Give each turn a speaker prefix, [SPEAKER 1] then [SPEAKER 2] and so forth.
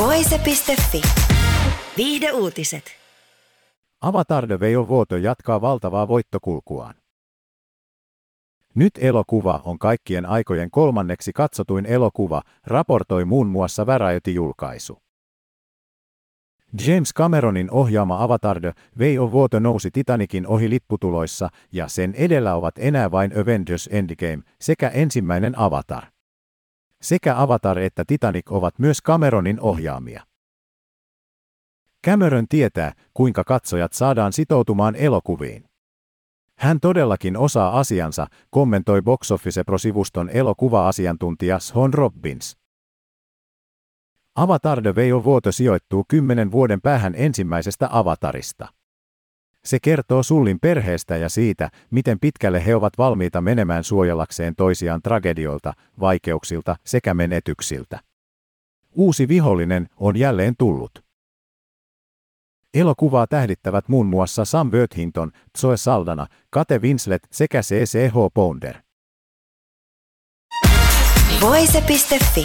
[SPEAKER 1] Voise.fi. Viihde uutiset.
[SPEAKER 2] Avatar The Way of Water jatkaa valtavaa voittokulkuaan. Nyt elokuva on kaikkien aikojen kolmanneksi katsotuin elokuva, raportoi muun muassa Variety-julkaisu. James Cameronin ohjaama Avatar The Way of Water nousi Titanicin ohi lipputuloissa ja sen edellä ovat enää vain Avengers Endgame sekä ensimmäinen Avatar. Sekä Avatar että Titanic ovat myös Cameronin ohjaamia. Cameron tietää, kuinka katsojat saadaan sitoutumaan elokuviin. Hän todellakin osaa asiansa, kommentoi Box Office Pro-sivuston elokuva-asiantuntija Sean Robbins. Avatar The Way of Water sijoittuu kymmenen vuoden päähän ensimmäisestä avatarista. Se kertoo Sullin perheestä ja siitä, miten pitkälle he ovat valmiita menemään suojellakseen toisiaan tragedioilta, vaikeuksilta sekä menetyksiltä. Uusi vihollinen on jälleen tullut. Elokuvaa tähdittävät muun muassa Sam Worthington, Zoe Saldana, Kate Winslet sekä CCH Pounder.
[SPEAKER 1] Voise.fi.